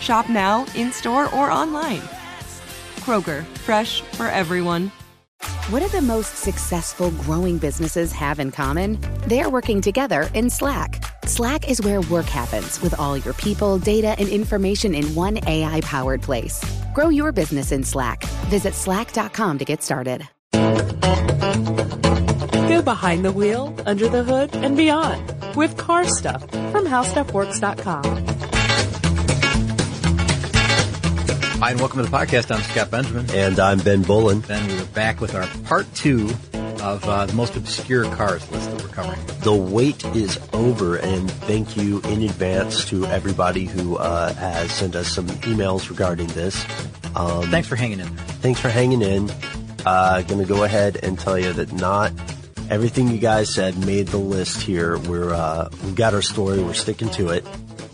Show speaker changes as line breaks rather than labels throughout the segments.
Shop now, in store, or online. Kroger, fresh for everyone.
What do the most successful growing businesses have in common? They're working together in Slack. Slack is where work happens with all your people, data, and information in one AI powered place. Grow your business in Slack. Visit slack.com to get started.
Go behind the wheel, under the hood, and beyond with car stuff from howstuffworks.com.
Hi, and welcome to the podcast. I'm Scott Benjamin.
And I'm Ben Bowlin.
Ben, we are back with our part two of uh, the most obscure cars list that we're covering.
The wait is over, and thank you in advance to everybody who uh, has sent us some emails regarding this.
Um, thanks for hanging in.
Thanks for hanging in. Uh, going to go ahead and tell you that not everything you guys said made the list here. We're uh, we've got our story. We're sticking to it.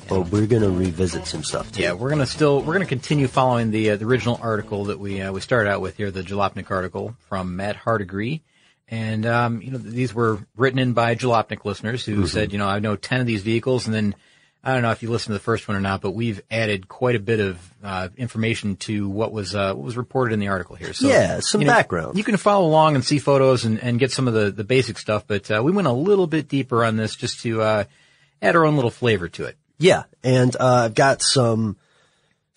But we're going to revisit some stuff too.
Yeah, we're going to still we're going to continue following the uh, the original article that we uh, we started out with here, the Jalopnik article from Matt Hardigree. And um, you know these were written in by Jalopnik listeners who mm-hmm. said, you know, I know ten of these vehicles, and then I don't know if you listened to the first one or not, but we've added quite a bit of uh, information to what was uh, what was reported in the article here.
So yeah, some
you know,
background.
You can follow along and see photos and, and get some of the, the basic stuff, but uh, we went a little bit deeper on this just to uh, add our own little flavor to it.
Yeah, and uh, I've got some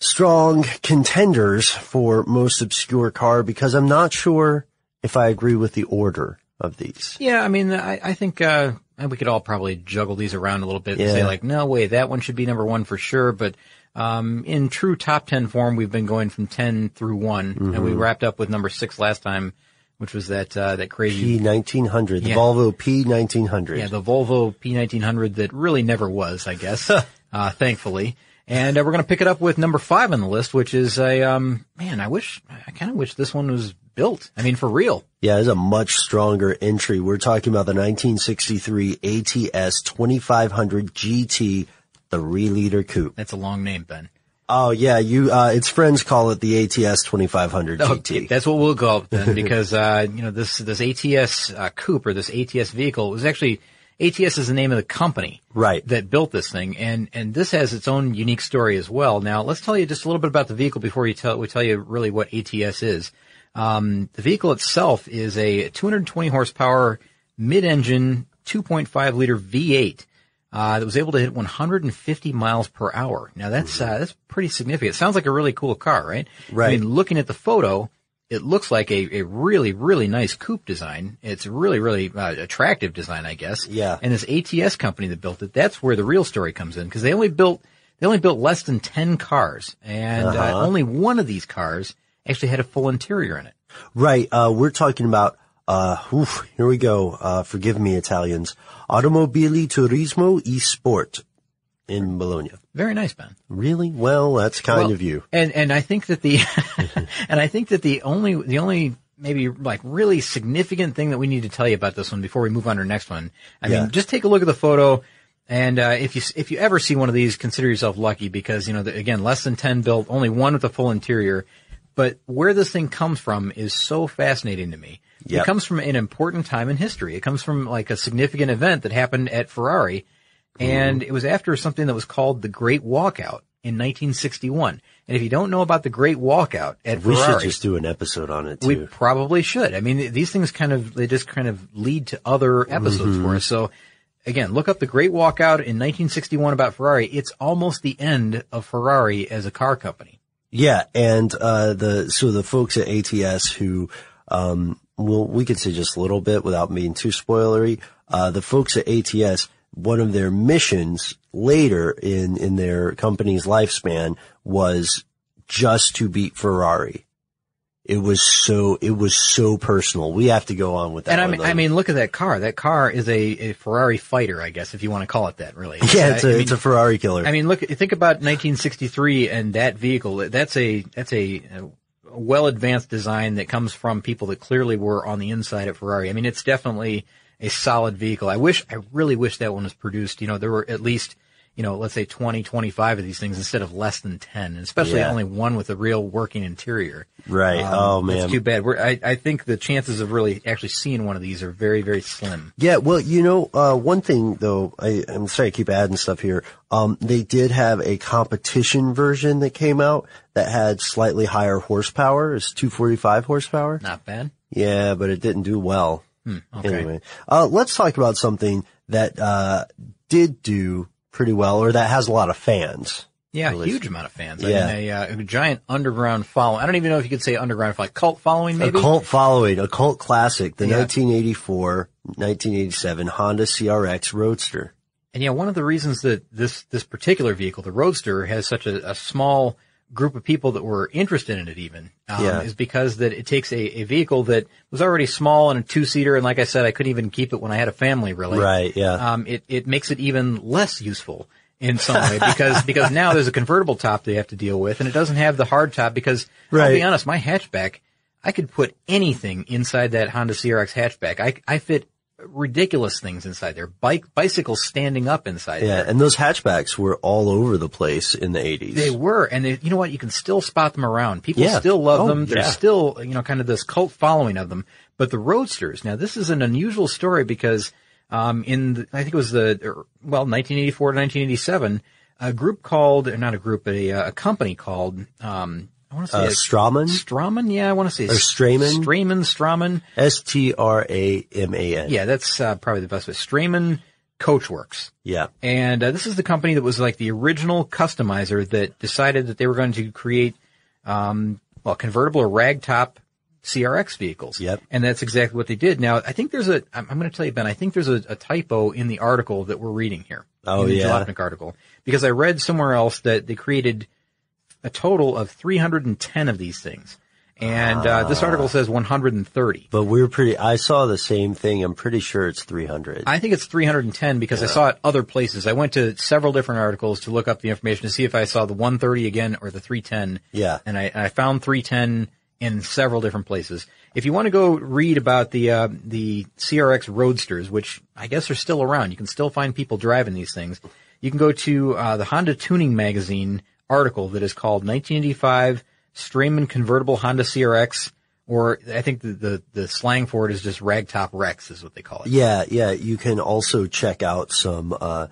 strong contenders for most obscure car because I'm not sure if I agree with the order of these.
Yeah, I mean, I, I think uh, we could all probably juggle these around a little bit yeah. and say like, no, way, that one should be number one for sure. But um, in true top ten form, we've been going from ten through one, mm-hmm. and we mm-hmm. wrapped up with number six last time which was that uh, that crazy
P nineteen hundred, the yeah. Volvo P nineteen hundred.
Yeah, the Volvo P nineteen hundred that really never was, I guess, uh, thankfully. And uh, we're going to pick it up with number five on the list, which is a um, man. I wish I kind of wish this one was built. I mean, for real.
Yeah, it's a much stronger entry. We're talking about the 1963 ATS 2500 GT, the Re-Liter coupe.
That's a long name, Ben.
Oh yeah, you. Uh, its friends call it the ATS 2500 GT.
Okay, that's what we'll call it then, because uh, you know this this ATS uh, coupe or this ATS vehicle was actually ATS is the name of the company
right
that built this thing, and and this has its own unique story as well. Now let's tell you just a little bit about the vehicle before we tell we tell you really what ATS is. Um, the vehicle itself is a 220 horsepower mid-engine 2.5 liter V8 uh, that was able to hit 150 miles per hour. Now that's uh, that's pretty significant. It sounds like a really cool car, right?
Right.
I mean, looking at the photo, it looks like a, a really really nice coupe design. It's really really uh, attractive design, I guess.
Yeah.
And this ATS company that built it, that's where the real story comes in because they only built they only built less than 10 cars, and uh, uh-huh. only one of these cars actually had a full interior in it.
Right. Uh, we're talking about uh, oof, here we go. Uh, forgive me, Italians. Automobili Turismo e Sport in Bologna.
Very nice, Ben.
Really? Well, that's kind
well,
of you.
And and I think that the and I think that the only the only maybe like really significant thing that we need to tell you about this one before we move on to our next one. I yeah. mean, just take a look at the photo. And uh, if you if you ever see one of these, consider yourself lucky because you know the, again less than ten built, only one with a full interior. But where this thing comes from is so fascinating to me. Yep. It comes from an important time in history. It comes from like a significant event that happened at Ferrari. And mm. it was after something that was called the Great Walkout in 1961. And if you don't know about the Great Walkout at
we
Ferrari,
should just do an episode on it too.
We probably should. I mean, these things kind of, they just kind of lead to other episodes mm-hmm. for us. So again, look up the Great Walkout in 1961 about Ferrari. It's almost the end of Ferrari as a car company.
Yeah. And, uh, the, so the folks at ATS who Um, well, we could say just a little bit without being too spoilery. Uh, the folks at ATS, one of their missions later in, in their company's lifespan was just to beat Ferrari. It was so, it was so personal. We have to go on with that.
And I mean,
though.
I mean, look at that car. That car is a, a Ferrari fighter, I guess, if you want to call it that, really.
yeah, it's
a
a, it's a Ferrari killer.
I mean, look, think about 1963 and that vehicle. That's a, that's a, a well advanced design that comes from people that clearly were on the inside at Ferrari. I mean, it's definitely a solid vehicle. I wish, I really wish that one was produced. You know, there were at least, you know, let's say 20, 25 of these things instead of less than 10, and especially
Yeah.
only one with a real working interior.
Right.
Um,
Oh, man.
That's too bad. We're, I, I think the chances of really actually seeing one of these are very, very slim.
Yeah, well, you know, uh, one thing though, I, I'm sorry to keep adding stuff here. Um, they did have a competition version that came out that had slightly higher horsepower. It's 245 horsepower.
Not bad.
Yeah, but it didn't do well.
Hmm, okay.
Anyway, uh, let's talk about something that, uh, did do pretty well or that has a lot of fans.
Yeah, huge amount of fans.
Yeah.
I mean, a, uh, a giant underground following. I don't even know if you could say underground, like cult following, maybe.
A cult following, a cult classic, the
Yeah.
1984, 1987 Honda CRX Roadster.
And yeah, one of the reasons that this this particular vehicle, the Roadster, has such a, a small group of people that were interested in it, even, um,
Yeah.
is because that it takes a, a vehicle that was already small and a two seater, and like I said, I couldn't even keep it when I had a family, really.
Right, yeah.
Um, it it makes it even less useful in some way because because now there's a convertible top they have to deal with, and it doesn't have the hard top because I'll be honest, my hatchback, I could put anything inside that Honda CRX hatchback. I I fit ridiculous things inside there. Bike bicycles standing up inside
Yeah,
there.
and those hatchbacks were all over the place in the 80s.
They were, and they, you know what? You can still spot them around. People
Yeah.
still love
Oh,
them. There's
yeah.
still, you know, kind of this cult following of them. But the Roadsters, now this is an unusual story because, um, in the, I think it was the, well, 1984 to 1987, a group called, not a group, but a, a company called, um, I want to say
Uh, Strawman?
Strawman, yeah, I want to say
Or Strayman?
Strayman, Strawman.
S-T-R-A-M-A-N.
Yeah, that's uh, probably the best way. Strayman Coachworks.
Yeah.
And uh, this is the company that was like the original customizer that decided that they were going to create, um, well, convertible or ragtop CRX vehicles.
Yep.
And that's exactly what they did. Now, I think there's a, I'm, I'm going to tell you, Ben, I think there's a, a typo in the article that we're reading here.
Oh,
in the
yeah?
Article. Because I read somewhere else that they created a total of 310 of these things. And uh, this article says 130.
But we were pretty, I saw the same thing. I'm pretty sure it's 300.
I think it's 310 because I saw it other places. I went to several different articles to look up the information to see if I saw the 130 again or the 310.
Yeah.
And I, I found 310 in several different places. If you want to go read about the, uh, the CRX Roadsters, which I guess are still around, you can still find people driving these things. You can go to, uh, the Honda Tuning Magazine article that is called 1985 Strayman Convertible Honda CRX, or I think the, the, the slang for it is just Ragtop Rex is what they call it.
Yeah, yeah. You can also check out some, uh,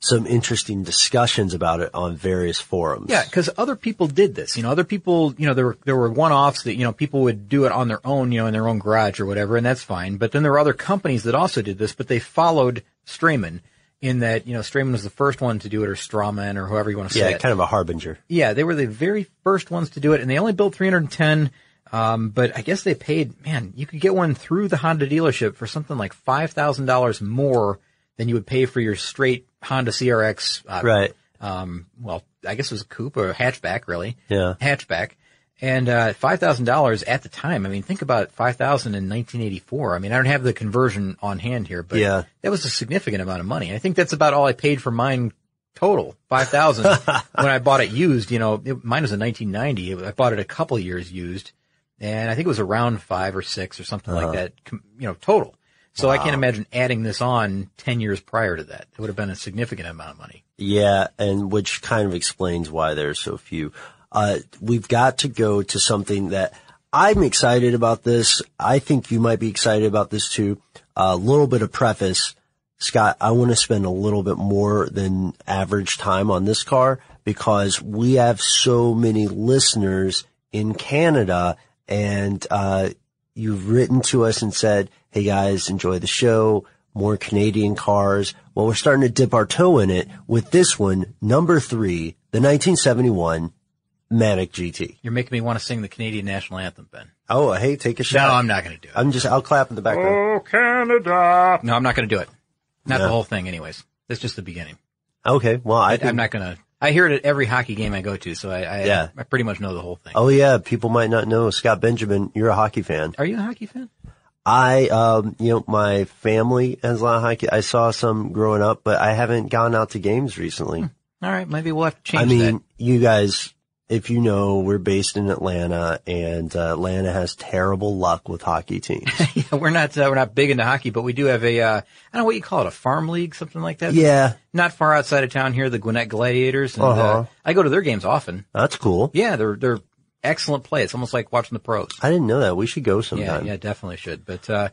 some interesting discussions about it on various forums.
Yeah, because other people did this. You know, other people, you know, there were there were one-offs that you know people would do it on their own, you know, in their own garage or whatever, and that's fine. But then there were other companies that also did this, but they followed Strayman in that you know Strayman was the first one to do it, or Strawman, or whoever you want to say
Yeah,
it.
kind of a harbinger.
Yeah, they were the very first ones to do it, and they only built 310. Um, but I guess they paid. Man, you could get one through the Honda dealership for something like five thousand dollars more than you would pay for your straight Honda CRX. Uh,
Right.
um, well, I guess it was a coupe or a hatchback, really.
Yeah.
Hatchback. And, uh, $5,000 at the time. I mean, think about 5000 in 1984. I mean, I don't have the conversion on hand here, but
Yeah.
that was a significant amount of money. I think that's about all I paid for mine total. 5000 when I bought it used, you know, it, mine was a 1990. I bought it a couple years used and I think it was around five or six or something
Uh-huh.
like that, you know, total. So I can't imagine adding this on 10 years prior to that. It would have been a significant amount of money.
Yeah, and which kind of explains why there's so few. Uh, we've got to go to something that I'm excited about this. I think you might be excited about this too. A little bit of preface. Scott, I want to spend a little bit more than average time on this car because we have so many listeners in Canada and, uh, you've written to us and said, Hey guys, enjoy the show. More Canadian cars. Well, we're starting to dip our toe in it with this one, number three, the 1971 Manic GT.
You're making me want to sing the Canadian national anthem, Ben.
Oh, hey, take a shot. No.
I'm not going to do it.
I'm just, I'll clap in the background.
Oh, Canada. No, I'm not going to do it. Not
Yeah.
the whole thing, anyways. That's just the beginning.
Okay, well, I
I,
think,
I'm not going to. I hear it at every hockey game I go to, so I, I,
Yeah.
I pretty much know the whole thing.
oh yeah, people might not know Scott Benjamin. You're a hockey fan.
Are you a hockey fan?
I, um, you know, my family has a lot of hockey. I saw some growing up, but I haven't gone out to games recently.
All right, maybe we'll have to change
I mean,
that.
you guys, if you know, we're based in Atlanta and uh, Atlanta has terrible luck with hockey teams.
Yeah, we're not uh, we're not big into hockey, but we do have a uh, I don't know what you call it, a farm league, something like that.
yeah,
Not far outside of town here, the Gwinnett Gladiators. And,
Uh-huh.
uh, I go to their games often.
that's cool.
Yeah, they're they're excellent play. It's almost like watching the pros.
I didn't know that. We should go
Yeah,
sometime.
yeah, definitely should. But uh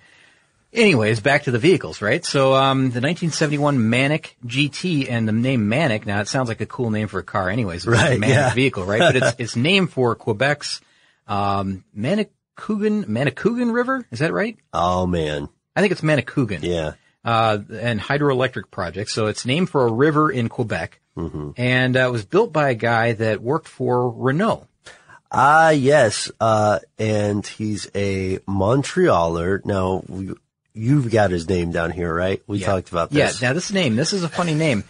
anyways, back to the vehicles, right? So um the 1971 Manic GT and the name Manic, now it sounds like a cool name for a car anyways. It's a
Right,
Manic
yeah.
vehicle, right? But it's it's named for Quebec's um Manicougan Manicougan River, is that right?
Oh man,
I think it's Manicougan.
yeah.
uh, and hydroelectric project. So it's named for a river in Quebec, and uh, it was built by a guy that worked for Renault.
Ah, yes. Uh, and he's a Montrealer. Now, we, you've got his name down here, right? We
Yeah.
talked about this.
Yeah, now this name, this is a funny name.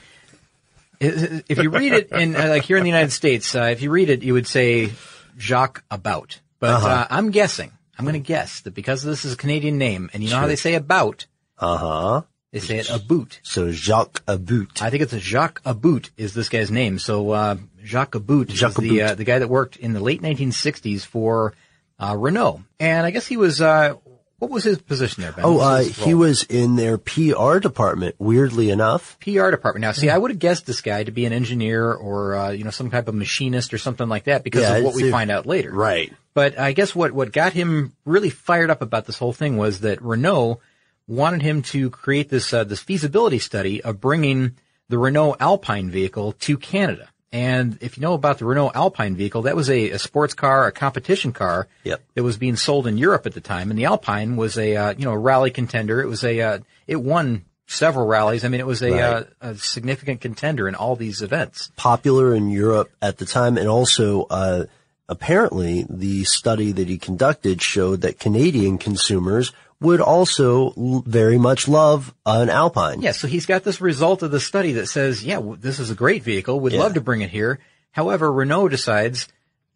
If you read it in, uh, like here in the United States, uh, if you read it, you would say Jacques About. But
Uh-huh.
uh, I'm guessing, I'm going to guess that because this is a Canadian name, and you know how they say about,
Uh huh.
they say it about.
So Jacques About.
I think it's a Jacques About is this guy's name. So uh, Jacques About
Jacques
is the uh, the guy that worked in the late 1960s for uh, Renault, and I guess he was uh, what was his position there? Ben?
Oh, uh, he was in their PR department, weirdly enough.
PR department. Now, see, I would have guessed this guy to be an engineer or uh, you know some type of machinist or something like that because
Yeah,
of what we
a-
find out later.
Right.
But I guess what, what got him really fired up about this whole thing was that Renault wanted him to create this, uh, this feasibility study of bringing the Renault Alpine vehicle to Canada. And if you know about the Renault Alpine vehicle, that was a, a sports car, a competition car
Yep.
that was being sold in Europe at the time. And the Alpine was a, uh, you know, a rally contender. It was a, uh, it won several rallies. I mean, it was a,
Right.
uh, a significant contender in all these events.
Popular in Europe at the time, and also, uh, apparently the study that he conducted showed that Canadian consumers would also l- very much love an Alpine.
Yeah, so he's got this result of the study that says, yeah, w- this is a great vehicle. We'd
Yeah.
love to bring it here. However, Renault decides,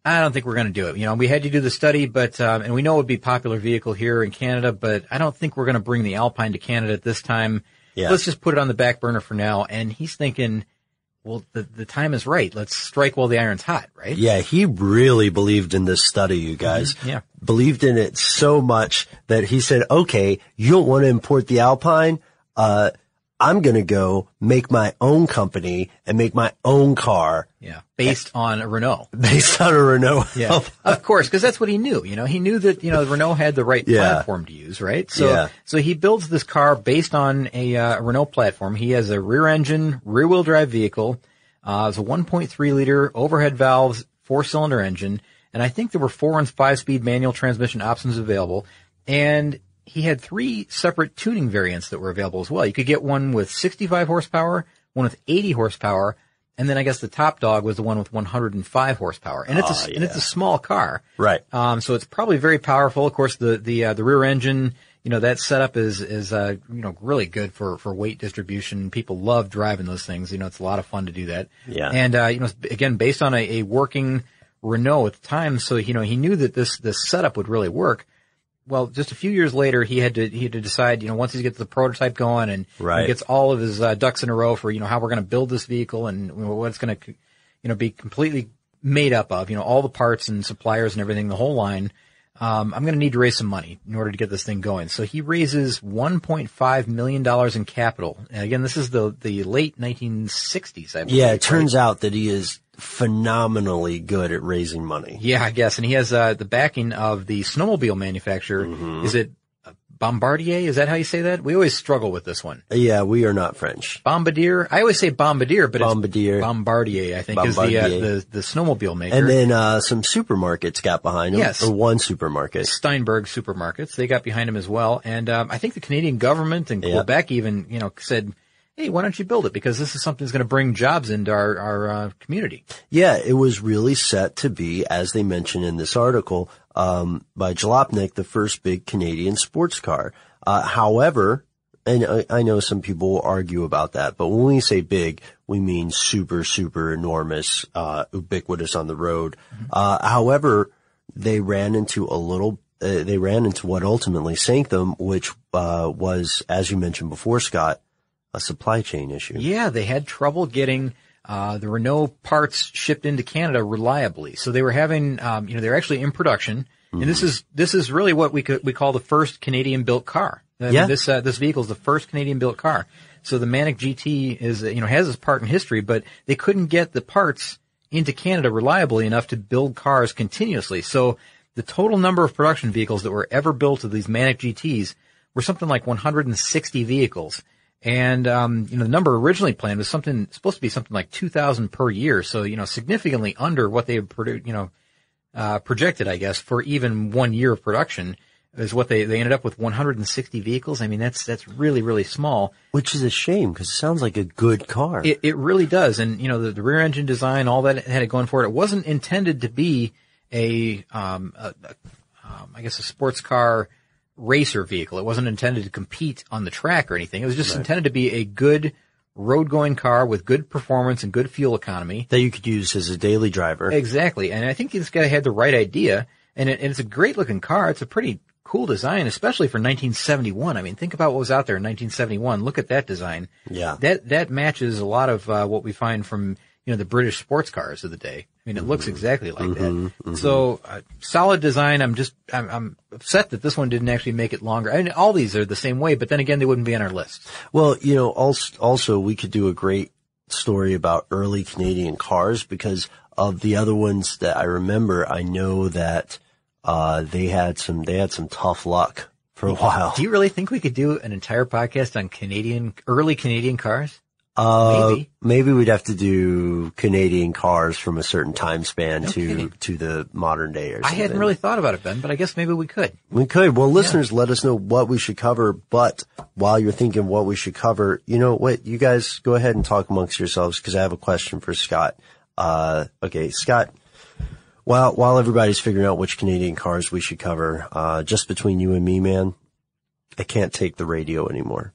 I don't think we're going to do it. You know, we had you do the study, but, um, and we know it would be a popular vehicle here in Canada, but I don't think we're going to bring the Alpine to Canada at this time.
Yeah.
Let's just put it on the back burner for now. And he's thinking, well, the, the time is right. Let's strike while the iron's hot, right?
Yeah, he really believed in this study, you guys.
Mm-hmm. Yeah.
Believed in it so much that he said, okay, you don't want to import the Alpine? Uh, I'm going to go make my own company and make my own car
Yeah. Based on a Renault.
based on a Renault.
Yeah, of course, because that's what he knew. You know, he knew that you know Renault had the right
Yeah.
platform to use, right? So,
Yeah.
so he builds this car based on a uh, Renault platform. He has a rear engine, rear wheel drive vehicle. Uh, it's a 1.3 liter overhead valves, four cylinder engine, and I think there were four and five speed manual transmission options available. And he had three separate tuning variants that were available as well. You could get one with 65 horsepower, one with 80 horsepower, and then I guess the top dog was the one with 105 horsepower. And it's a,
Oh,
and it's a small car.
Right.
Um, so it's probably very powerful. Of course, the the uh, the rear engine, you know, that setup is is uh, you know really good for for weight distribution. People love driving those things. You know, it's a lot of fun to do that.
Yeah.
And uh, you know, again, based on a, a working Renault at the time, so you know he knew that this this setup would really work. Well, just a few years later, he had to he had to decide. You know, once he gets the prototype going and
Right.
gets all of his uh, ducks in a row for you know how we're going to build this vehicle and what it's going to you know be completely made up of. You know, all the parts and suppliers and everything, the whole line. Um, I'm going to need to raise some money in order to get this thing going. So he raises 1.5 million dollars in capital. And again, this is the the late 1960s. I believe,
Yeah, it turns out that he is phenomenally good at raising money.
Yeah, I guess. And he has uh, the backing of the snowmobile manufacturer.
Mm-hmm.
Is it Bombardier? Is that how you say that? We always struggle with this one.
Yeah, we are not French.
Bombardier. I always say Bombardier, but
Bombardier.
it's Bombardier. I think is the, uh, the the snowmobile maker.
And then uh, some supermarkets got behind him.
Yes.
Or one supermarket.
Steinberg supermarkets. They got behind him as well. And um, I think the Canadian government and
Yeah.
Quebec even, you know, said, "Hey, why don't you build it? Because this is something that's going to bring jobs into our our uh, community."
Yeah, it was really set to be, as they mentioned in this article, um, by Jalopnik, the first big Canadian sports car. Uh, however, and I, I, know some people will argue about that, but when we say big, we mean super, super enormous, uh, ubiquitous on the road. Mm-hmm. Uh, however, they ran into a little, uh, they ran into what ultimately sank them, which, uh, was, as you mentioned before, Scott, a supply chain issue.
Yeah, they had trouble getting, uh, there were no parts shipped into Canada reliably. So they were having, um, you know, they're actually in production. Mm-hmm. And this is, this is really what we could, we call the first Canadian built car. I mean,
yeah.
This, uh, this vehicle is the first Canadian built car. So the Manic GT is, you know, has its part in history, but they couldn't get the parts into Canada reliably enough to build cars continuously. So the total number of production vehicles that were ever built of these Manic GTs were something like 160 vehicles. And, um, you know, the number originally planned was something, supposed to be something like 2,000 per year. So, you know, significantly under what they had produced, you know, uh, projected, I guess, for even one year of production is what they, they ended up with 160 vehicles. I mean, that's, that's really, really small.
Which is a shame because it sounds like a good car.
It, it really does. And, you know, the, the rear engine design, all that had it going for it. It wasn't intended to be a, um, a, a um, I guess a sports car, racer vehicle. It wasn't intended to compete on the track or anything. It was just right. intended to be a good road going car with good performance and good fuel economy.
That you could use as a daily driver.
Exactly. And I think this guy had the right idea. And, it, and it's a great looking car. It's a pretty cool design, especially for 1971. I mean, think about what was out there in 1971. Look at that design.
Yeah.
That, that matches a lot of, uh, what we find from you know, the British sports cars of the day. I mean, it looks exactly like mm-hmm, that. Mm-hmm. So, uh, solid design. I'm just, I'm, I'm, upset that this one didn't actually make it longer. I mean, all these are the same way, but then again, they wouldn't be on our list.
Well, you know, also, also we could do a great story about early Canadian cars because of the other ones that I remember. I know that, uh, they had some, they had some tough luck for a while.
Do you really think we could do an entire podcast on Canadian, early Canadian cars?
Uh, maybe. maybe we'd have to do Canadian cars from a certain time span to to the modern day. Or something.
I hadn't really thought about it, Ben, but I guess maybe we could.
We could. Well, listeners, yeah. let us know what we should cover. But while you're thinking what we should cover, you know what? You guys go ahead and talk amongst yourselves because I have a question for Scott. Uh, okay, Scott. While while everybody's figuring out which Canadian cars we should cover, uh, just between you and me, man, I can't take the radio anymore.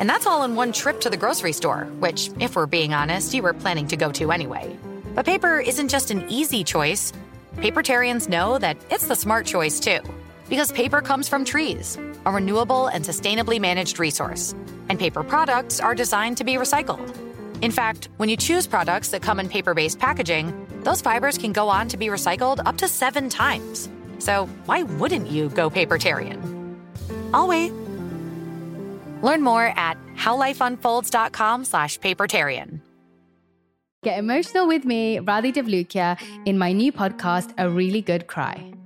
And that's all in one trip to the grocery store, which, if we're being honest, you were planning to go to anyway. But paper isn't just an easy choice. Papertarians know that it's the smart choice too. Because paper comes from trees, a renewable and sustainably managed resource. And paper products are designed to be recycled. In fact, when you choose products that come in paper based packaging, those fibers can go on to be recycled up to seven times. So why wouldn't you go papertarian? I'll wait. Learn more at howlifeunfolds.com slash papertarian.
Get emotional with me, Radhi Devlukia, in my new podcast, A Really Good Cry.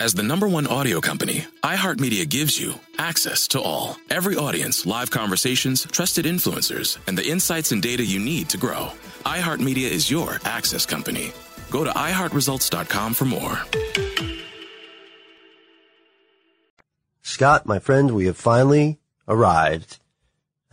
As the number one audio company, iHeartMedia gives you access to all. Every audience, live conversations, trusted influencers, and the insights and data you need to grow. iHeartMedia is your access company. Go to iHeartResults.com for more.
Scott, my friend, we have finally arrived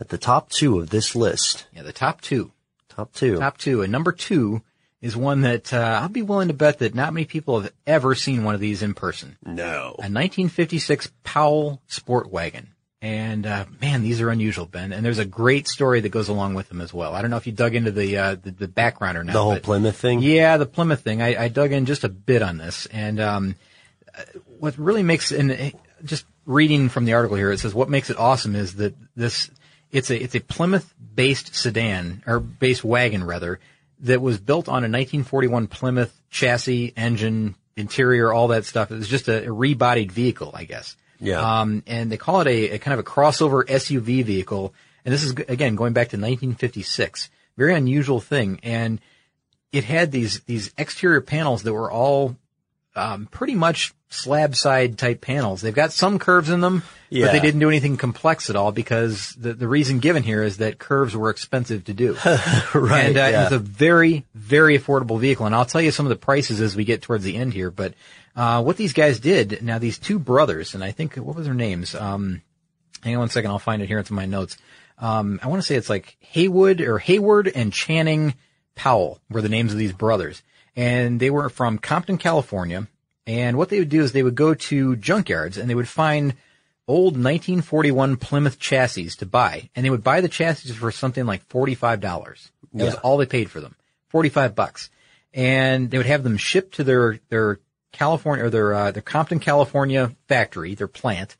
at the top two of this list.
Yeah, the top two.
Top two.
Top two. And number two is one that uh, I'll be willing to bet that not many people have ever seen one of these in person.
No.
A 1956 Powell Sport Wagon. And uh, man, these are unusual, Ben. And there's a great story that goes along with them as well. I don't know if you dug into the uh, the, the background or not.
The whole Plymouth thing?
Yeah, the Plymouth thing. I, I dug in just a bit on this, and um, what really makes and uh, just reading from the article here, it says what makes it awesome is that this it's a it's a Plymouth based sedan or based wagon rather that was built on a 1941 Plymouth chassis, engine, interior, all that stuff. It was just a, a rebodied vehicle, I guess.
Yeah.
Um, and they call it a, a kind of a crossover SUV vehicle. And this is again going back to 1956. Very unusual thing. And it had these these exterior panels that were all um, pretty much slab side type panels. They've got some curves in them, but they didn't do anything complex at all because the the reason given here is that curves were expensive to do.
Right,
And uh,
yeah.
it's a very very affordable vehicle. And I'll tell you some of the prices as we get towards the end here. But uh, what these guys did now, these two brothers, and I think what was their names? Um, hang on one second, I'll find it here into my notes. Um, I want to say it's like Haywood or Hayward and Channing Powell were the names of these brothers. And they were from Compton, California. And what they would do is they would go to junkyards and they would find old 1941 Plymouth chassis to buy. And they would buy the chassis for something like $45. That was all they paid for them. 45 bucks. And they would have them shipped to their, their California or their, uh, their Compton, California factory, their plant,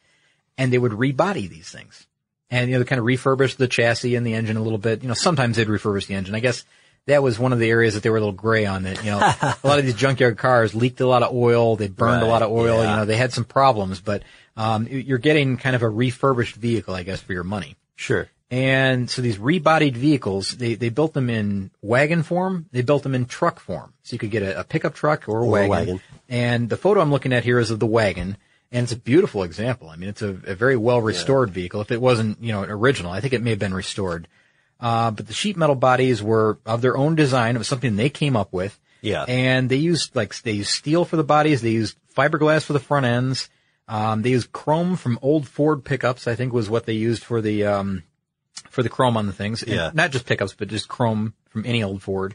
and they would rebody these things. And, you know, they kind of refurbish the chassis and the engine a little bit. You know, sometimes they'd refurbish the engine. I guess that was one of the areas that they were a little gray on that, you know, a lot of these junkyard cars leaked a lot of oil. They burned a lot of oil.
yeah.
You know, they had some problems, but, um, you're getting kind of a refurbished vehicle, I guess, for your money.
Sure.
And so these rebodied vehicles, they, they built them in wagon form. They built them in truck form. So you could get a, a pickup truck or a
Or a
wagon.
wagon.
And the photo I'm looking at here is of the wagon. And it's a beautiful example. I mean, it's a, a very well restored vehicle. If it wasn't, you know, original, I think it may have been restored. Uh, but the sheet metal bodies were of their own design. It was something they came up with.
Yeah.
And they used, like, they used steel for the bodies. They used fiberglass for the front ends. Um, they used chrome from old Ford pickups, I think was what they used for the, um, for the chrome on the things. And
Yeah.
Not just pickups, but just chrome from any old Ford.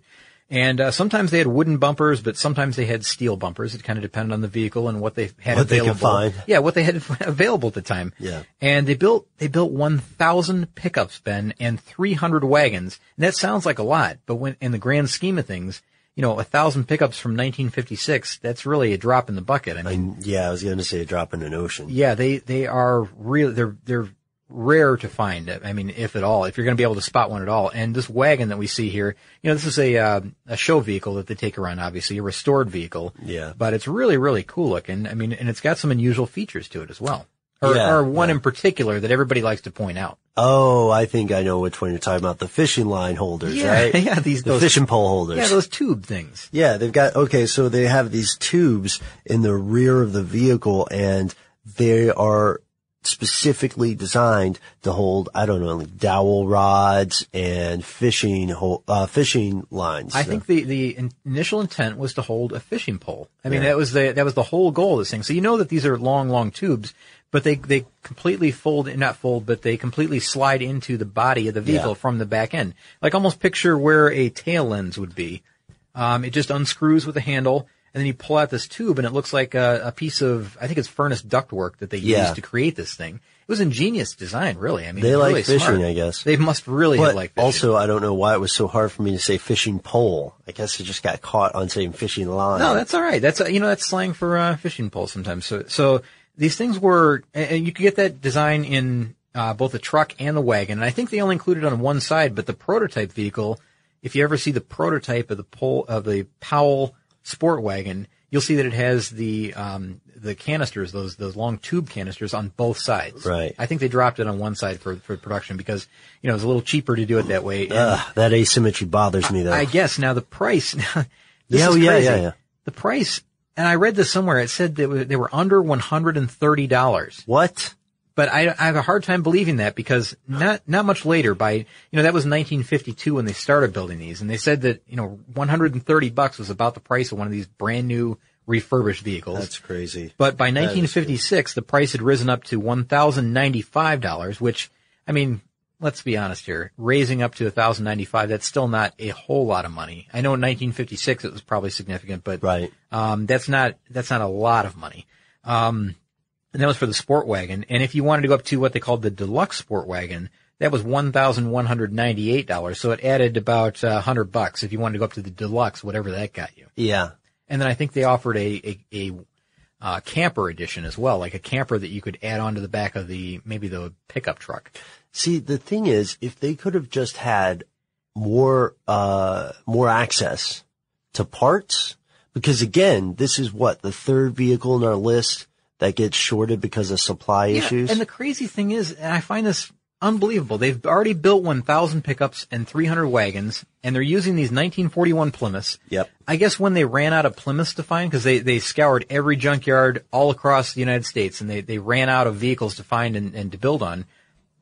And uh, sometimes they had wooden bumpers, but sometimes they had steel bumpers. It kind of depended on the vehicle and what they had
What they could
available.
find.
Yeah, what they had available at the time.
Yeah.
And they built they built 1,000 pickups, Ben, and 300 wagons. And that sounds like a lot, but when in the grand scheme of things, you know, a thousand pickups from 1956, that's really a drop in the bucket. I mean,
Yeah, I was going to say a drop in an ocean.
yeah, they, they are really, they're, they're rare to find. I mean, if at all, if you're going to be able to spot one at all. And this wagon that we see here, you know, this is a, uh, a show vehicle that they take around, obviously, a restored vehicle.
Yeah.
But it's really, really cool looking. I mean, and it's got some unusual features to it as well. Or,
Yeah,
or one in particular that everybody likes to point out.
Oh, I think I know which one you're talking about. The fishing line holders,
Yeah,
right?
yeah, these-
the
those-
fishing pole holders.
Yeah, those tube things.
Yeah, they've got, okay, so they have these tubes in the rear of the vehicle and they are specifically designed to hold, I don't know, like dowel rods and fishing, hol- uh, fishing lines.
I think the, the in- initial intent was to hold a fishing pole. I mean,
Yeah.
that was the, that was the whole goal of this thing. So you know that these are long, long tubes, but they, they completely fold, not fold, but they completely slide into the body of the vehicle
Yeah.
from the back end. Like almost picture where a tail lens would be. Um, it just unscrews with a handle and then you pull out this tube and it looks like a, a piece of, I think it's furnace ductwork that they
Yeah.
used to create this thing. It was ingenious design, really. I mean,
They like
really
fishing,
smart.
I guess.
They must really
but
have liked fishing.
also, I don't know why it was so hard for me to say fishing pole. I guess it just got caught on saying fishing line.
No, that's all right. That's uh, you know that's slang for uh, fishing pole sometimes. So so these things were, and and you could get that design in uh, both the truck and the wagon. And I think they only included on one side, but the prototype vehicle, if you ever see the prototype of the pole of the Powell Sport Wagon, you'll see that it has the um, the canisters, those those long tube canisters on both sides.
Right.
I think they dropped it on one side for for production because you know it was a little cheaper to do it that way.
Ugh, that asymmetry bothers me though.
I guess now the price. this
Yeah,
is
oh, yeah,
crazy.
yeah, yeah.
The price, and I read this somewhere. It said they were, they were under one hundred and thirty dollars.
What?
But I, I have a hard time believing that because not not much later, by you know that was 1952 when they started building these, and they said that you know 130 bucks was about the price of one of these brand new refurbished vehicles.
That's crazy.
But by 1956, the price had risen up to $1,095, which, I mean, let's be honest here. Raising up to 1095, that's still not a whole lot of money. I know in 1956 it was probably significant, but
right.
um, that's not that's not a lot of money. Um, and that was for the sport wagon. And if you wanted to go up to what they called the deluxe sport wagon, that was one thousand one hundred ninety-eight dollars. So it added about a uh, hundred bucks if you wanted to go up to the deluxe, whatever that got you.
Yeah.
And then I think they offered a a, a uh, camper edition as well, like a camper that you could add onto the back of the maybe the pickup truck.
See, the thing is, if they could have just had more uh, more access to parts, because again, this is what the third vehicle in our list that gets shorted because of supply
yeah,
issues.
And the crazy thing is, and I find this unbelievable. They've already built 1,000 pickups and 300 wagons, and they're using these 1941 Plymouths.
Yep.
I guess when they ran out of Plymouths to find, because they, they scoured every junkyard all across the United States, and they, they ran out of vehicles to find and, and to build on,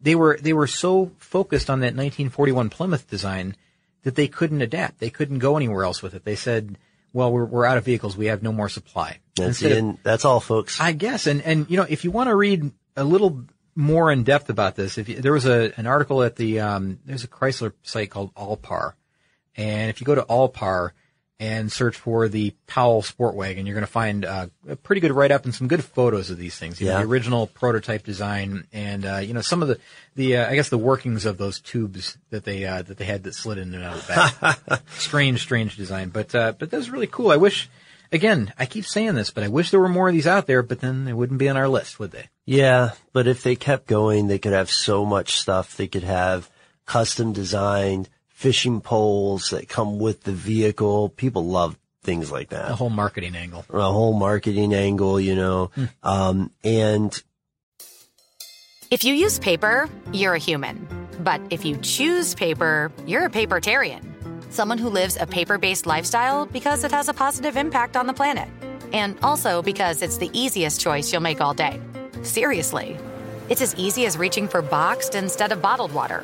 they were they were so focused on that 1941 Plymouth design that they couldn't adapt. They couldn't go anywhere else with it. They said, "Well, we're we're out of vehicles. We have no more supply."
That's, of, that's all, folks.
I guess. And and you know, if you want to read a little more in depth about this, if you, there was a an article at the um, there's a Chrysler site called Allpar, and if you go to Allpar and search for the Powell Sport Wagon, you're going to find uh, a pretty good write up and some good photos of these things. You yeah. know, the original prototype design and uh, you know some of the the uh, I guess the workings of those tubes that they uh, that they had that slid in and out of the back. strange, strange design, but uh, but that was really cool. I wish again, I keep saying this, but I wish there were more of these out there, but then they wouldn't be on our list, would they?
Yeah, but if they kept going, they could have so much stuff. They could have custom designed fishing poles that come with the vehicle. People love things like that.
A whole marketing angle.
A whole marketing angle, you know. Hmm. Um, and
if you use paper, you're a human. But if you choose paper, you're a papertarian someone who lives a paper based lifestyle because it has a positive impact on the planet. And also because it's the easiest choice you'll make all day. Seriously. It's as easy as reaching for boxed instead of bottled water.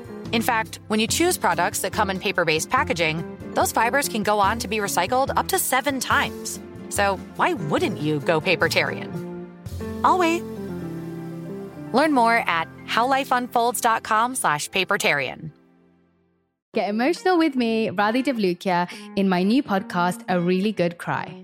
In fact, when you choose products that come in paper based packaging, those fibers can go on to be recycled up to seven times. So why wouldn't you go papertarian? I'll wait. Learn more at howlifeunfolds.com slash papertarian.
Get emotional with me, Radhi Devlukia, in my new podcast, A Really Good Cry.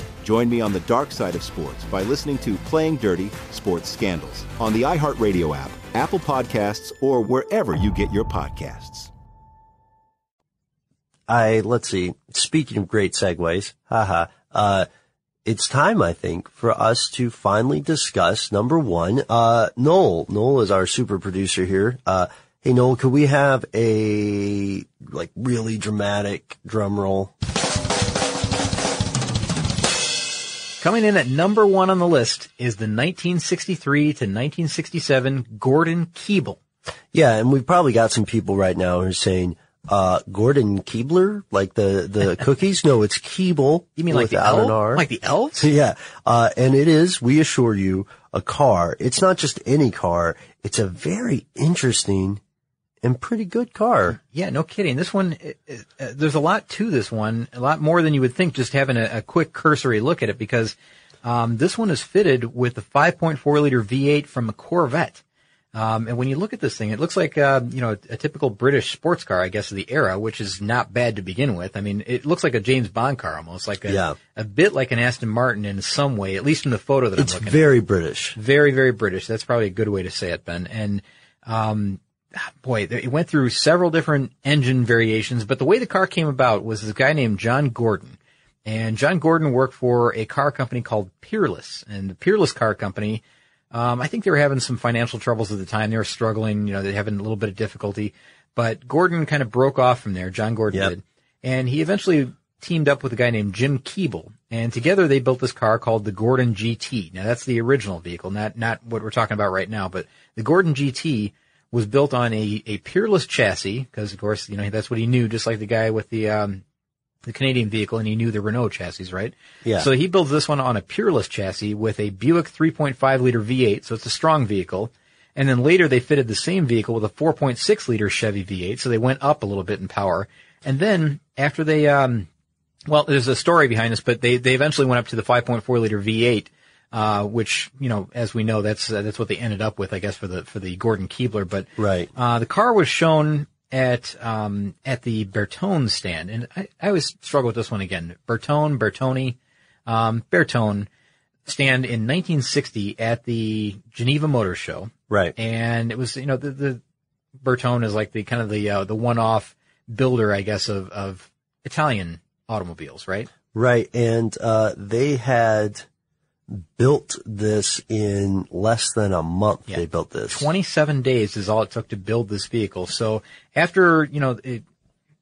Join me on the dark side of sports by listening to Playing Dirty Sports Scandals on the iHeartRadio app Apple Podcasts, or wherever you get your podcasts.
I, let's see, speaking of great segues, haha, uh, it's time, I think, for us to finally discuss number one, uh, Noel. Noel is our super producer here. Uh, hey Noel, could we have a, like, really dramatic drum roll?
Coming in at number one on the list is the 1963 to 1967 Gordon Keeble
Yeah, and we've probably got some people right now who are saying, uh, Gordon Keebler, like the, the cookies? No, it's Keeble.
You mean like the elf? Like the elves?
Yeah. Uh, and it is, we assure you, a car. It's not just any car. It's a very interesting and pretty good car.
Yeah, no kidding. This one, it, uh, there's a lot to this one, a lot more than you would think just having a, a quick cursory look at it because um, this one is fitted with the 5.4 liter V8 from a Corvette. Um, and when you look at this thing, it looks like, uh, you know, a, typical British sports car, I guess, of the era, which is not bad to begin with. I mean, it looks like a James Bond car almost, like a,
Yeah.
a bit like an Aston Martin in some way, at least in the photo that
It's
I'm looking
very British.
Very, very British. That's probably a good way to say it, Ben. And, um, boy, it went through several different engine variations, but the way the car came about was this guy named John Gordon. And John Gordon worked for a car company called Peerless. And the Peerless Car Company, um, I think they were having some financial troubles at the time. They were struggling, you know, they're having a little bit of difficulty. But Gordon kind of broke off from there. John Gordon
Yep.
did. And he eventually teamed up with a guy named Jim Keeble. And together they built this car called the Gordon GT. Now that's the original vehicle, not, not what we're talking about right now, but the Gordon GT was built on a, a Peerless chassis, because of course, you know, that's what he knew, just like the guy with the, um, the Canadian vehicle, and he knew the Renault chassis, right?
Yeah.
So he builds this one on a Peerless chassis with a Buick 3.5 liter V8, so it's a strong vehicle. And then later they fitted the same vehicle with a 4.6 liter Chevy V8, so they went up a little bit in power. And then after they, um, well, there's a story behind this, but they, they eventually went up to the 5.4 liter V8, uh, which, you know, as we know, that's, uh, that's what they ended up with, I guess, for the, for the Gordon Keebler. But,
Right.
uh, the car was shown at, um, at the Bertone stand. And I, I always struggle with this one again. Bertone, Bertoni, um, Bertone stand in 1960 at the Geneva Motor Show.
Right.
And it was, you know, the, the Bertone is like the kind of the, uh, the one-off builder, I guess, of, of Italian automobiles, right?
Right. And, uh, they had built this in less than a month.
Yeah.
They built this.
27 days is all it took to build this vehicle. So after, you know, it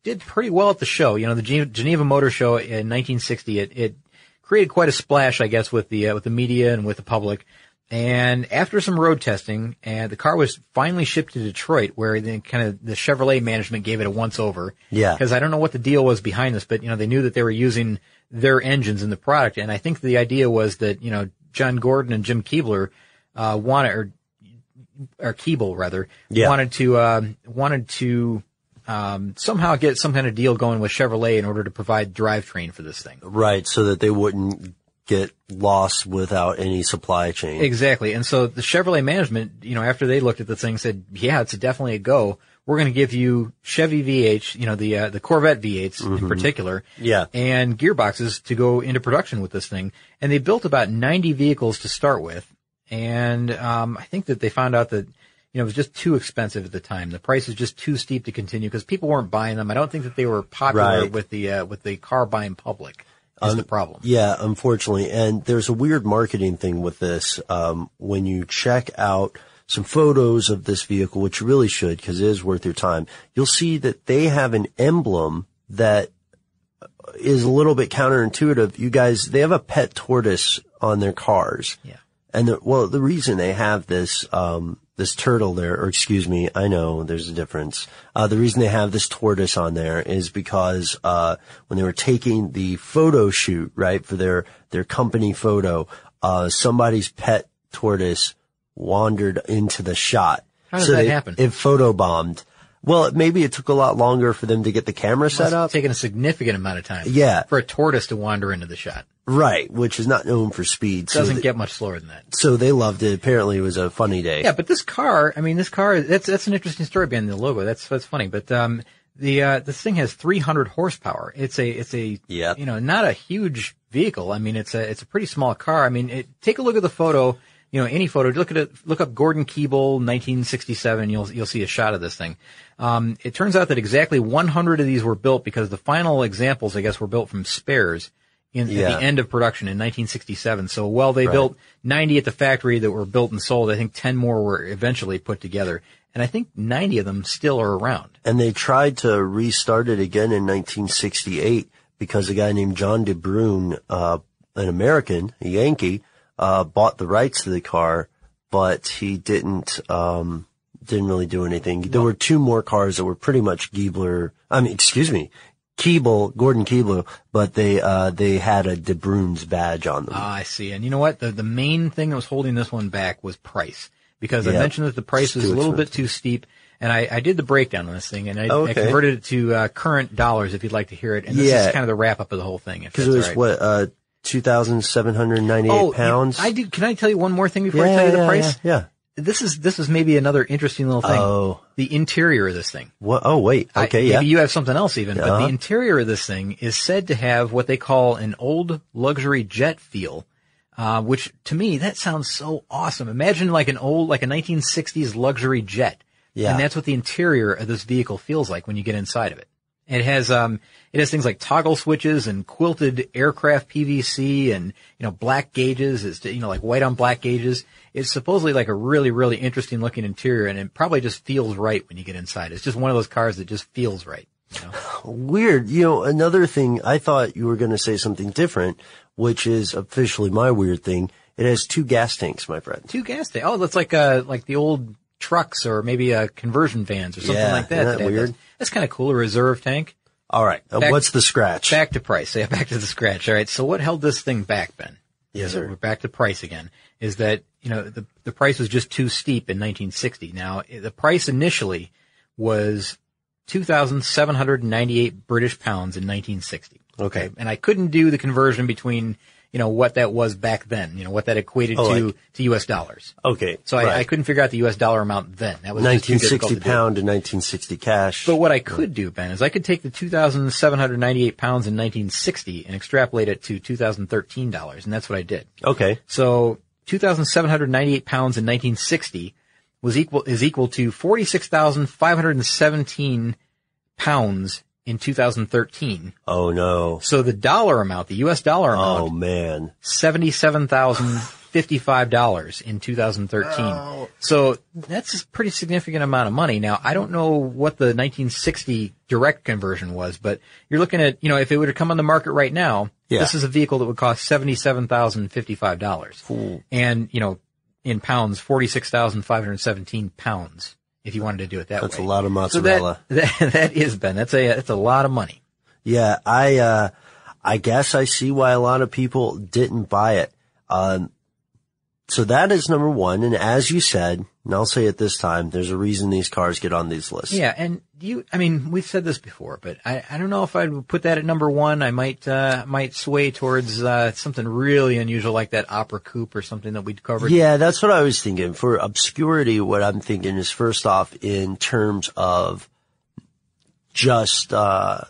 did pretty well at the show, you know, the Geneva Motor Show in 1960, it, it created quite a splash, I guess, with the, uh, with the media and with the public. And after some road testing, and the car was finally shipped to Detroit, where the kind of the Chevrolet management gave it a once over.
Yeah.
Because I don't know what the deal was behind this, but you know they knew that they were using their engines in the product, and I think the idea was that you know John Gordon and Jim Keebler uh, wanted, or or Keeble rather,
Yeah.
wanted to um wanted to um, somehow get some kind of deal going with Chevrolet in order to provide drivetrain for this thing.
Right. So that they wouldn't get lost without any supply chain.
Exactly. And so the Chevrolet management, you know, after they looked at the thing said, yeah, it's definitely a go. We're going to give you Chevy V8, you know, the, uh, the Corvette V8s in particular.
Yeah.
And gearboxes to go into production with this thing. And they built about 90 vehicles to start with. And, um, I think that they found out that, you know, it was just too expensive at the time. The price was just too steep to continue because people weren't buying them. I don't think that they were popular
Right.
with the, uh, with the car buying public is the problem.
Yeah, unfortunately. And there's a weird marketing thing with this. Um, when you check out some photos of this vehicle, which you really should because it is worth your time, you'll see that they have an emblem that is a little bit counterintuitive. You guys, they have a pet tortoise on their cars.
Yeah.
And the, well, the reason they have this, um, this turtle there, or excuse me, I know there's a difference. Uh, the reason they have this tortoise on there is because, uh, when they were taking the photo shoot, right, for their, their company photo, uh, somebody's pet tortoise wandered into the shot.
How does
So
that
they-
happen?
It photo bombed. Well, maybe it took a lot longer for them to get the camera set up.
Taking a significant amount of time.
Yeah.
For a tortoise to wander into the shot.
Right, which is not known for speed. So
Doesn't
they,
get much slower than that.
so they loved it. Apparently it was a funny day.
Yeah, but this car, I mean, this car, that's, that's an interesting story behind the logo. That's, that's funny. But, um, the, uh, this thing has 300 horsepower. It's a, it's a,
Yep.
you know, not a huge vehicle. I mean, it's a, it's a pretty small car. I mean, it, take a look at the photo, you know, any photo, look at it, look up Gordon Keeble, 1967, you'll, you'll see a shot of this thing. Um, it turns out that exactly 100 of these were built because the final examples, I guess, were built from spares in,
Yeah.
at the end of production in 1967. So while they
Right.
built 90 at the factory that were built and sold, I think 10 more were eventually put together. And I think 90 of them still are around.
And they tried to restart it again in 1968 because a guy named John De Bruyn, uh, an American, a Yankee, uh, bought the rights to the car, but he didn't, um, didn't really do anything. There were two more cars that were pretty much Giebler. I mean, excuse me, Keeble, Gordon Keeble, but they uh, they had a De Bruyn's badge on them.
Ah, I see. And you know what? The the main thing that was holding this one back was price, because I mentioned that the price is a little bit too steep. And I, I did the breakdown on this thing, and I,
Oh,
I converted it to uh, current dollars if you'd like to hear it. And this
Yeah.
is kind of the wrap up of the whole thing.
Because it was
right.
what uh, two thousand seven hundred ninety eight
oh, you-
pounds.
I do. Can I tell you one more thing before I tell you the
yeah,
price?
yeah, yeah.
This is this is maybe another interesting little thing.
Oh.
The interior of this thing.
What? Oh, wait.
I-
Okay, yeah.
Maybe you have something else even, but
Uh-huh.
the interior of this thing is said to have what they call an old luxury jet feel, uh, which to me, that sounds so awesome. Imagine like an old, like a 1960s luxury jet.
Yeah.
And that's what the interior of this vehicle feels like when you get inside of it. It has, um, it has things like toggle switches and quilted aircraft PVC and, you know, black gauges. It's, you know, like white on black gauges. It's supposedly like a really, really interesting looking interior and it probably just feels right when you get inside. It's just one of those cars that just feels right. You know?
Weird. You know, another thing, I thought you were going to say something different, which is officially my weird thing. It has two gas tanks, my friend.
Two gas tanks. Oh, that's like, uh, like the old trucks or maybe, uh, conversion vans or something
Yeah,
like that.
that weird?
That's, that's kind of cool. A reserve tank.
All right. Uh,
Back-
what's the scratch?
Back to price. Yeah, back to the scratch. All right. So what held this thing back, Ben?
Yes,
So
sir.
We're back to price again. Is that, you know, the, the price was just too steep in 1960. Now, the price initially was 2,798 British pounds in 1960.
Okay.
And I couldn't do the conversion between, you know, what that was back then, you know, what that equated
Oh,
to,
like-
to US dollars.
Okay.
So I,
right.
I couldn't figure out the US dollar amount then. That was just too difficult
1960
to do.
pound to 1960 cash.
But what I could do, Ben, is I could take the 2,798 pounds in 1960 and extrapolate it to 2013 dollars, and that's what I did.
okay.
So 2,798 pounds in 1960 was equal is equal to 46,517 pounds in 2013.
Oh no.
So the dollar amount, the U.S. dollar amount,
Oh man.
seventy-seven thousand fifty-five dollars in 2013. Oh. So that's a pretty significant amount of money. Now I don't know what the 1960 direct conversion was, but you're looking at you know if it were to come on the market right now,
Yeah.
this is a vehicle that would cost seventy-seven thousand fifty-five dollars, and you know in pounds forty-six thousand five hundred seventeen pounds if you wanted to do it that
That's
way.
a lot of
So that-
mozzarella.
that, that is Ben. That's a that's a lot of money.
Yeah, I uh I guess I see why a lot of people didn't buy it. Um so that is number 1 and as you said, and I'll say it this time, there's a reason these cars get on these lists.
Yeah, and you, I mean, we've said this before, but I, I don't know if I'd put that at number one. I might, uh, might sway towards, uh, something really unusual like that opera coupe or something that we'd covered.
Yeah, that's what I was thinking. For obscurity, what I'm thinking is first off in terms of just uh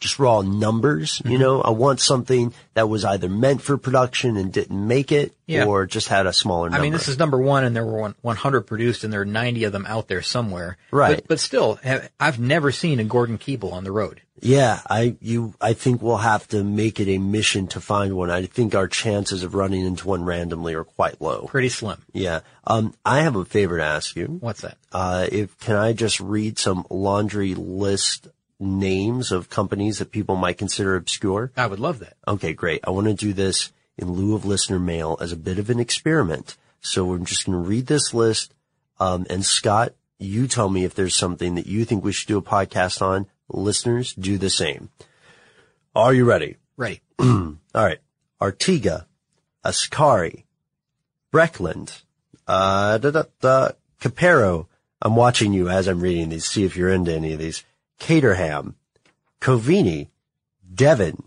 just raw numbers,
Mm-hmm.
you know. I want something that was either meant for production and didn't make it
Yeah.
or just had a smaller number.
I mean, this is number one, and there were 100 produced, and there are 90 of them out there somewhere.
Right.
But, but still, I've never seen a Gordon Keeble on the road.
Yeah, I you I think we'll have to make it a mission to find one. I think our chances of running into one randomly are quite low.
Pretty slim.
Yeah. Um I have a favor to ask you.
What's that?
Uh if can I just read some laundry list names of companies that people might consider obscure?
I would love that.
Okay, great. I want to do this in lieu of listener mail as a bit of an experiment. So we're just going to read this list. Um, and Scott, you tell me if there's something that you think we should do a podcast on. Listeners, do the same. Are you ready?
Ready.
All right. Artega, Ascari, Breckland, uh, da, da, da, Caparo. I'm watching you as I'm reading these. See if you're into any of these. Caterham, Covini, Devon,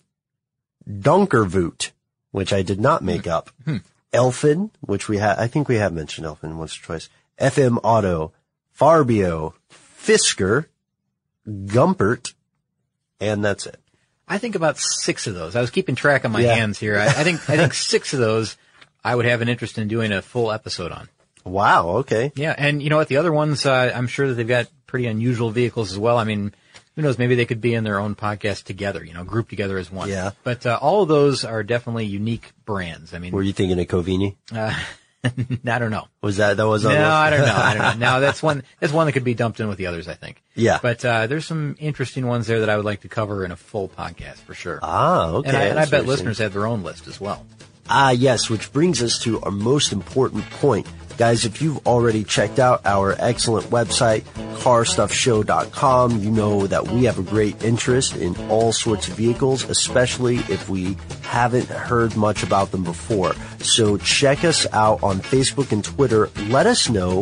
Donkervoort, which I did not make up. Elfin, which we have, I think we have mentioned Elfin once or twice. FM Auto, Farbio, Fisker, Gumpert, and that's it.
I think about six of those. I was keeping track on my
Yeah.
hands here. I, I think, I think six of those I would have an interest in doing a full episode on.
Wow. Okay.
Yeah, and you know what? The other ones, uh, I'm sure that they've got pretty unusual vehicles as well. I mean, who knows? Maybe they could be in their own podcast together, you know, grouped together as one.
Yeah.
But uh, all of those are definitely unique brands. I mean,
Were you thinking of Covini?
uh, I don't know.
Was that, that was
No, I don't know. I don't know. No, that's one. That's one that could be dumped in with the others. I think.
Yeah.
But uh, there's some interesting ones there that I would like to cover in a full podcast for sure.
Ah, okay.
And I, and I bet listeners have their own list as well.
Ah, yes, which brings us to our most important point. Guys, if you've already checked out our excellent website, carstuffshow.com, you know that we have a great interest in all sorts of vehicles, especially if we haven't heard much about them before. So check us out on Facebook and Twitter. Let us know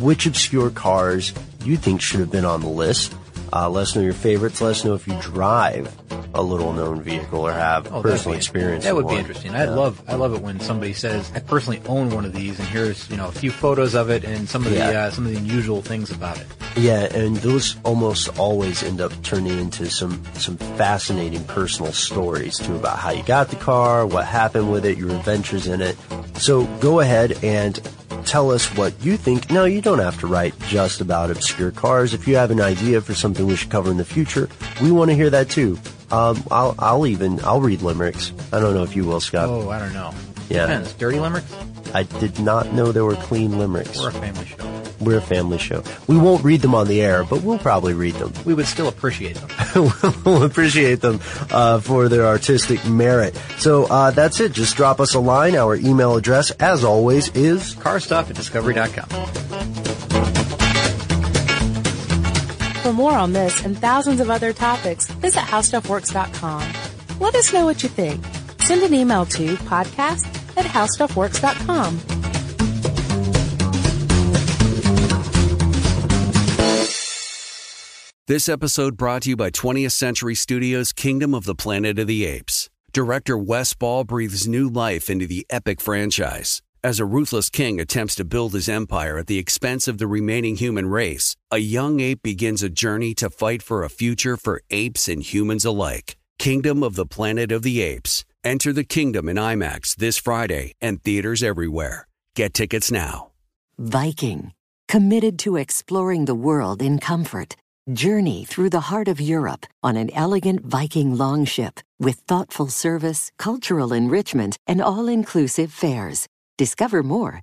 which obscure cars you think should have been on the list. Uh, let us know your favorites. Let us know if you drive a little known vehicle or have oh, personal experience.
That would be interesting. I love I love it when somebody says I personally own one of these, and here's you know a few photos of it and some of the uh, some of the unusual things about it.
Yeah, and those almost always end up turning into some some fascinating personal stories too about how you got the car, what happened with it, your adventures in it. So go ahead and tell us what you think. Now, you don't have to write just about obscure cars. If you have an idea for something we should cover in the future, we want to hear that too. Um, I'll, I'll even, I'll read limericks. I don't know if you will, Scott.
Oh, I don't know.
Yeah.
Depends. Dirty limericks?
I did not know there were clean limericks.
We're a family show.
We're a family show. We won't read them on the air, but we'll probably read them.
We would still appreciate them.
we'll appreciate them uh, for their artistic merit. So uh, that's it. Just drop us a line. Our email address, as always, is
carstuff at discovery.com.
For more on this and thousands of other topics, visit howstuffworks.com. Let us know what you think. Send an email to podcast at howstuffworks.com.
This episode brought to you by 20th Century Studios' Kingdom of the Planet of the Apes. Director Wes Ball breathes new life into the epic franchise. As a ruthless king attempts to build his empire at the expense of the remaining human race, a young ape begins a journey to fight for a future for apes and humans alike. Kingdom of the Planet of the Apes. Enter the kingdom in IMAX this Friday and theaters everywhere. Get tickets now.
Viking, committed to exploring the world in comfort. Journey through the heart of Europe on an elegant Viking longship with thoughtful service, cultural enrichment, and all inclusive fares. Discover more